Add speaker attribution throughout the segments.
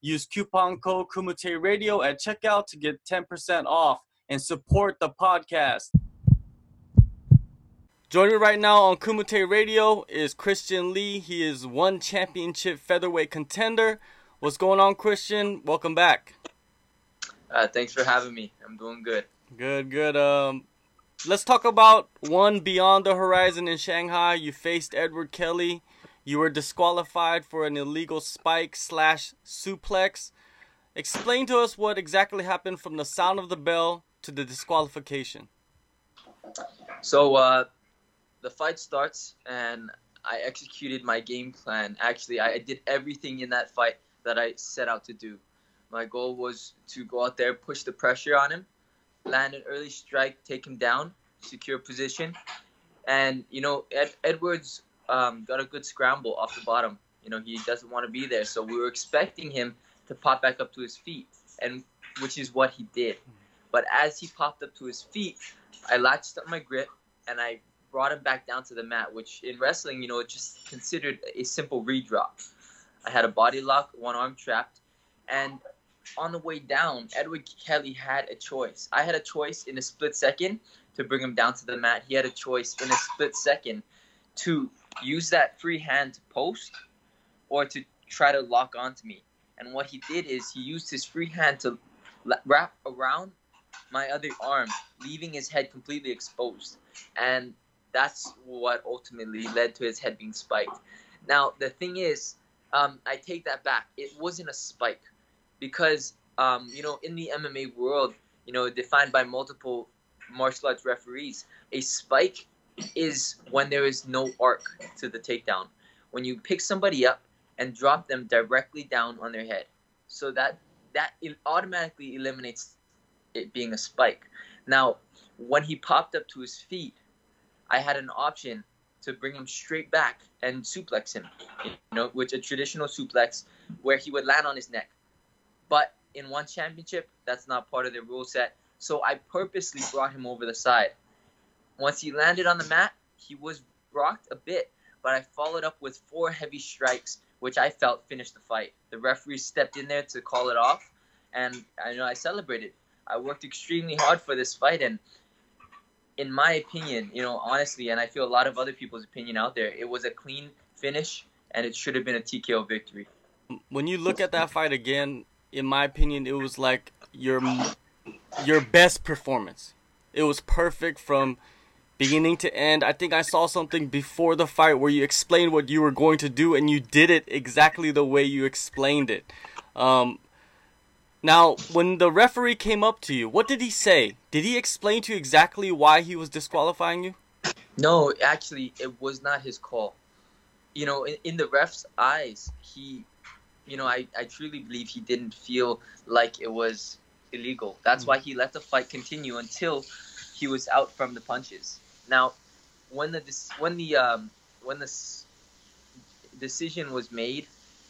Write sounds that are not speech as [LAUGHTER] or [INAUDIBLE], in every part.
Speaker 1: Use coupon code Kumite Radio at checkout to get 10% off and support the podcast. Joining me right now on Kumite Radio is Christian Lee. He is one championship featherweight contender. What's going on, Christian? Welcome back.
Speaker 2: Uh, thanks for having me. I'm doing good.
Speaker 1: Good, good. Um, let's talk about one beyond the horizon in Shanghai. You faced Edward Kelly. You were disqualified for an illegal spike slash suplex. Explain to us what exactly happened from the sound of the bell to the disqualification.
Speaker 2: So uh, the fight starts, and I executed my game plan. Actually, I did everything in that fight that I set out to do. My goal was to go out there, push the pressure on him, land an early strike, take him down, secure position. And, you know, Ed- Edwards um, got a good scramble off the bottom. You know, he doesn't want to be there. So we were expecting him to pop back up to his feet, and which is what he did. But as he popped up to his feet, I latched up my grip and I brought him back down to the mat, which in wrestling, you know, it's just considered a simple redrop. I had a body lock, one arm trapped, and on the way down, Edward Kelly had a choice. I had a choice in a split second to bring him down to the mat. He had a choice in a split second to use that free hand to post or to try to lock onto me. And what he did is he used his free hand to wrap around my other arm, leaving his head completely exposed. And that's what ultimately led to his head being spiked. Now, the thing is, um, I take that back. It wasn't a spike because, um, you know, in the MMA world, you know, defined by multiple martial arts referees, a spike is when there is no arc to the takedown. When you pick somebody up and drop them directly down on their head. So that that automatically eliminates it being a spike. Now, when he popped up to his feet, I had an option to bring him straight back and suplex him, you know, which a traditional suplex where he would land on his neck. But in one championship, that's not part of the rule set. So I purposely brought him over the side. Once he landed on the mat, he was rocked a bit, but I followed up with four heavy strikes, which I felt finished the fight. The referee stepped in there to call it off, and I know I celebrated. I worked extremely hard for this fight, and in my opinion, you know, honestly, and I feel a lot of other people's opinion out there, it was a clean finish, and it should have been a TKO victory.
Speaker 1: When you look at that fight again, in my opinion, it was like your your best performance. It was perfect from beginning to end. I think I saw something before the fight where you explained what you were going to do and you did it exactly the way you explained it. Um, now, when the referee came up to you, what did he say? Did he explain to you exactly why he was disqualifying you?
Speaker 2: No, actually, it was not his call. You know, in, in the ref's eyes, he, you know, I, I truly believe he didn't feel like it was illegal. That's mm-hmm. why he let the fight continue until he was out from the punches. Now, when the when the um, when the decision was made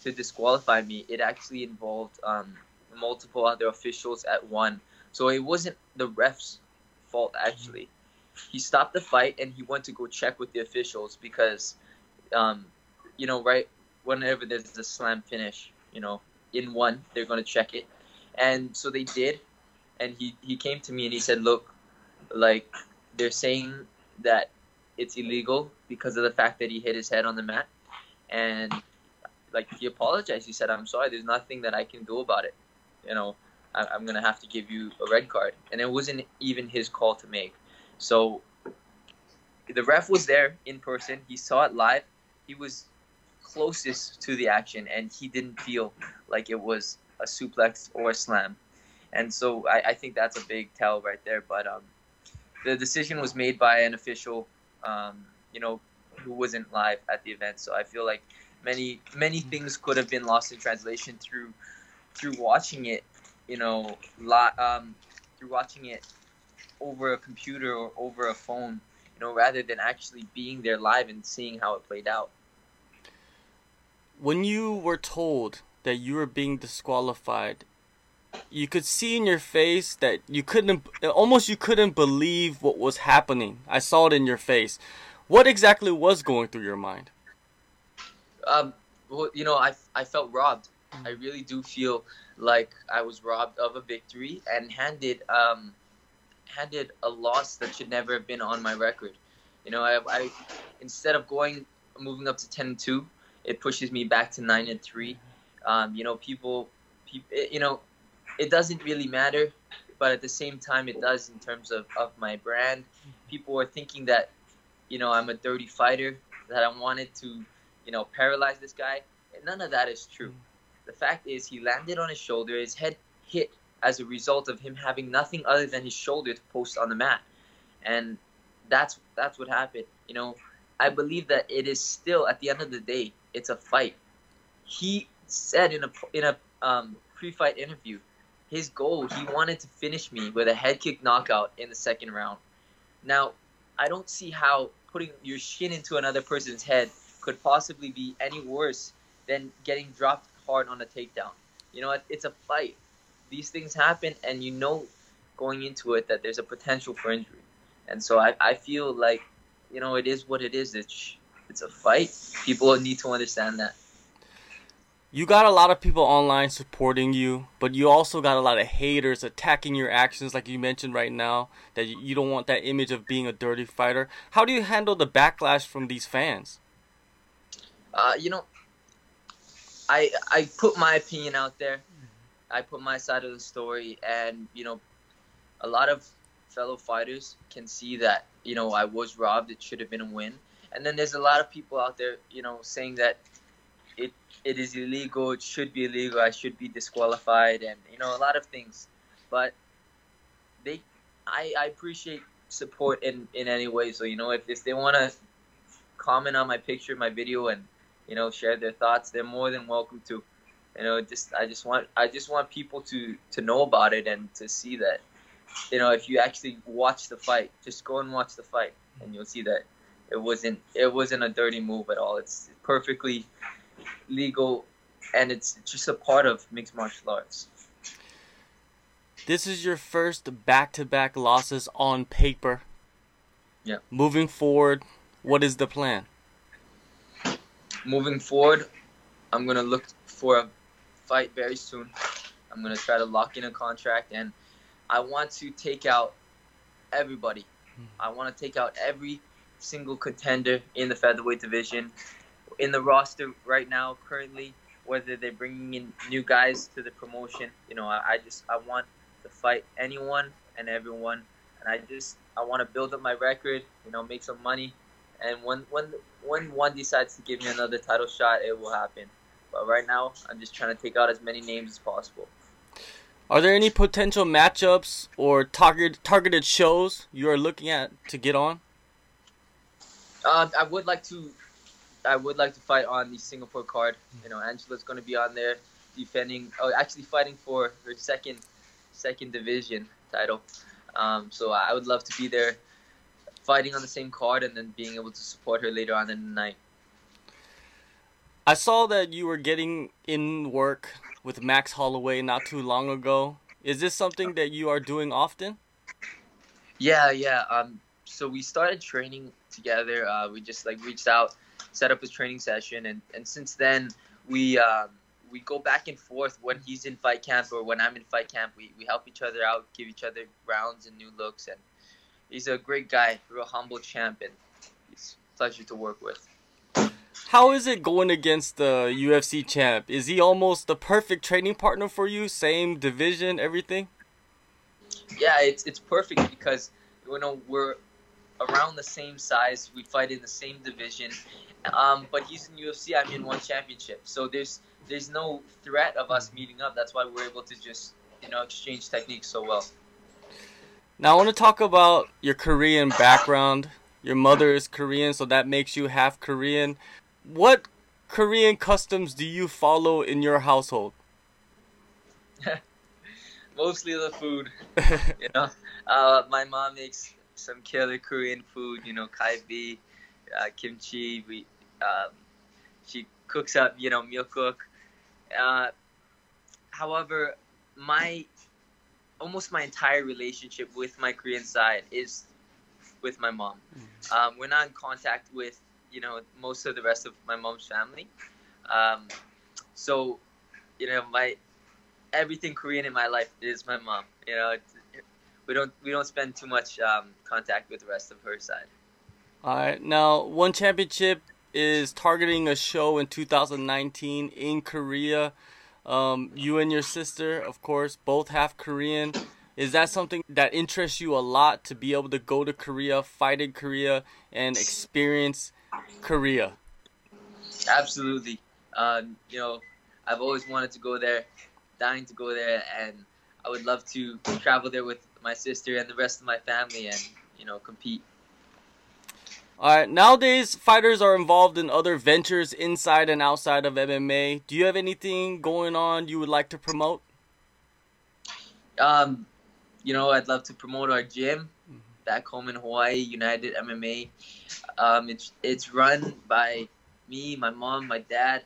Speaker 2: to disqualify me, it actually involved um, multiple other officials at one. So it wasn't the ref's fault actually. He stopped the fight and he went to go check with the officials because, um, you know, right whenever there's a slam finish, you know, in one they're gonna check it, and so they did, and he he came to me and he said, look, like they're saying that it's illegal because of the fact that he hit his head on the mat. And like he apologized. He said, "I'm sorry. There's nothing that I can do about it. You know, I- I'm gonna have to give you a red card." And it wasn't even his call to make. So the ref was there in person. He saw it live. He was closest to the action, and he didn't feel like it was a suplex or a slam. And so I, I think that's a big tell right there. But um, the decision was made by an official, um, you know, who wasn't live at the event. So I feel like many many things could have been lost in translation through through watching it you know, lot um, through watching it over a computer or over a phone, you know, rather than actually being there live and seeing how it played out.
Speaker 1: When you were told that you were being disqualified, you could see in your face that you couldn't almost you couldn't believe what was happening. I saw it in your face. What exactly was going through your mind?
Speaker 2: Um, well, you know, I, I felt robbed. I really do feel like I was robbed of a victory and handed um, handed a loss that should never have been on my record. You know, I, I instead of going moving up to ten and two, it pushes me back to nine and three. Um, you know, people, people, you know, it doesn't really matter, but at the same time, it does in terms of, of my brand. People are thinking that, you know, I'm a dirty fighter, that I wanted to, you know, paralyze this guy. And none of that is true. The fact is, he landed on his shoulder, his head hit as a result of him having nothing other than his shoulder to post on the mat. And that's that's what happened. You know, I believe that it is still at the end of the day, it's a fight. He said in a in a um, pre-fight interview his goal, he wanted to finish me with a head kick knockout in the second round. Now, I don't see how putting your shin into another person's head could possibly be any worse than getting dropped hard on a takedown. You know, it's a fight. These things happen, and you know going into it that there's a potential for injury. And so I, I feel like, you know, it is what it is. It's, it's a fight. People need to understand that
Speaker 1: you got a lot of people online supporting you, but you also got a lot of haters attacking your actions, like you mentioned right now, that you don't want that image of being a dirty fighter. How do you handle the backlash from these fans?
Speaker 2: Uh, you know, I I put my opinion out there. I put my side of the story, and you know, a lot of fellow fighters can see that you know I was robbed. It should have been a win. And then there's a lot of people out there, you know, saying that it it is illegal. It should be illegal. I should be disqualified, and you know a lot of things. But they, I, I appreciate support in in any way. So you know if if they want to comment on my picture, my video, and you know share their thoughts, they're more than welcome to. You know, just I just want I just want people to to know about it and to see that. You know, if you actually watch the fight, just go and watch the fight, and you'll see that it wasn't it wasn't a dirty move at all. It's perfectly legal, and it's just a part of mixed martial arts.
Speaker 1: This is your first back-to-back losses on paper.
Speaker 2: Yeah.
Speaker 1: Moving forward, what is the plan?
Speaker 2: Moving forward, I'm gonna look for a fight very soon. I'm gonna try to lock in a contract, and I want to take out everybody. Hmm. I want to take out every single contender in the featherweight division in the roster right now, currently, whether they're bringing in new guys to the promotion. You know, I, I just I want to fight anyone and everyone, and I just I want to build up my record. You know, make some money, and when when when one decides to give me another title shot, it will happen. But right now, I'm just trying to take out as many names as possible.
Speaker 1: Are there any potential matchups or target targeted shows you are looking at to get on?
Speaker 2: Uh, I would like to I would like to fight on the Singapore card. You know, Angela's going to be on there defending, oh, actually fighting for her second second division title. Um, so I would love to be there, fighting on the same card, and then being able to support her later on in the night.
Speaker 1: I saw that you were getting in work with Max Holloway not too long ago. Is this something that you are doing often?
Speaker 2: Yeah, yeah. Um, so we started training together. Uh, we just like reached out set up his training session, and, and since then we um, we go back and forth when he's in fight camp or when I'm in fight camp. We, we help each other out, give each other rounds and new looks, and he's a great guy, real humble champ, and he's a pleasure to work with.
Speaker 1: How is it going against the UFC champ? Is he almost the perfect training partner for you? Same division, everything?
Speaker 2: Yeah, it's it's perfect because you know we're around the same size. We fight in the same division, um, but he's in UFC. I'm in one championship, so there's there's no threat of us meeting up. That's why we're able to just you know exchange techniques so well.
Speaker 1: Now I want to talk about your Korean background. Your mother is Korean, so that makes you half Korean. What Korean customs do you follow in your household? [LAUGHS]
Speaker 2: mostly the food. [LAUGHS] you know, uh, my mom makes some killer Korean food. You know, kalbi, uh, kimchi. We um, she cooks up. You know, myeokguk. Uh, however, my almost my entire relationship with my Korean side is with my mom. Um, we're not in contact with you know most of the rest of my mom's family. Um, so, you know, my everything Korean in my life is my mom. You know, we don't we don't spend too much um, contact with the rest of her side.
Speaker 1: All right, now one championship is targeting a show in 2019 in Korea. Um, you and your sister, of course, both half Korean. Is that something that interests you a lot to be able to go to Korea, fight in Korea, and experience Korea?
Speaker 2: Absolutely. Um, you know, I've always wanted to go there, dying to go there, and I would love to travel there with my sister and the rest of my family and, you know, compete.
Speaker 1: All right. Nowadays, fighters are involved in other ventures inside and outside of MMA. Do you have anything going on you would like to promote?
Speaker 2: Um, you know, I'd love to promote our gym back home in Hawaii, United MMA. Um, it's it's run by me, my mom, my dad,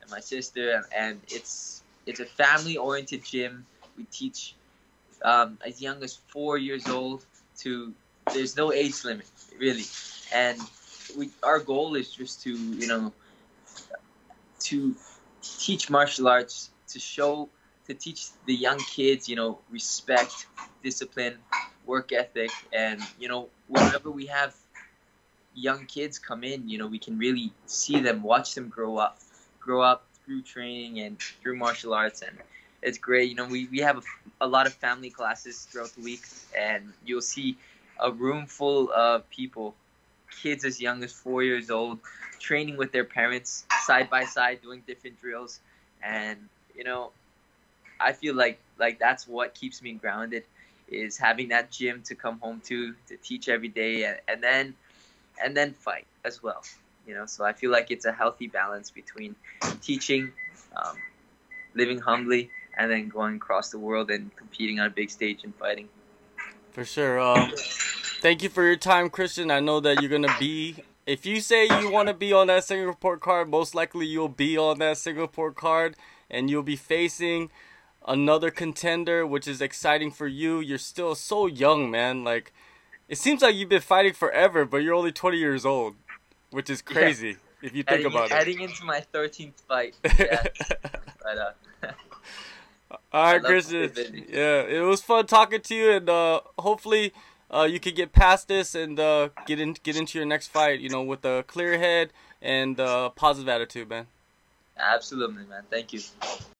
Speaker 2: and my sister, and, and it's it's a family-oriented gym. We teach um, as young as four years old to. There's no age limit, really, and we our goal is just to you know to teach martial arts to show to teach the young kids you know respect discipline work ethic and you know whenever we have young kids come in you know we can really see them watch them grow up grow up through training and through martial arts and it's great. You know we, we have a, a lot of family classes throughout the week and you'll see a room full of people kids as young as four years old training with their parents side by side doing different drills and you know i feel like like that's what keeps me grounded is having that gym to come home to to teach every day and, and then and then fight as well you know so i feel like it's a healthy balance between teaching um, living humbly and then going across the world and competing on a big stage and fighting
Speaker 1: For sure. Um, thank you for your time, Christian. I know that you're gonna be. If you say you want to be on that Singapore card, most likely you'll be on that Singapore card, and you'll be facing another contender, which is exciting for you. You're still so young, man. Like, it seems like you've been fighting forever, but you're only 20 years old, which is crazy if you think about it.
Speaker 2: heading into my 13th fight [LAUGHS] yeah. but uh
Speaker 1: All right, [LAUGHS] Christian. Yeah, it was fun talking to you, and uh, hopefully, uh, you could get past this and uh, get in get into your next fight. You know, with a clear head and uh, positive attitude, man.
Speaker 2: absolutely man thank you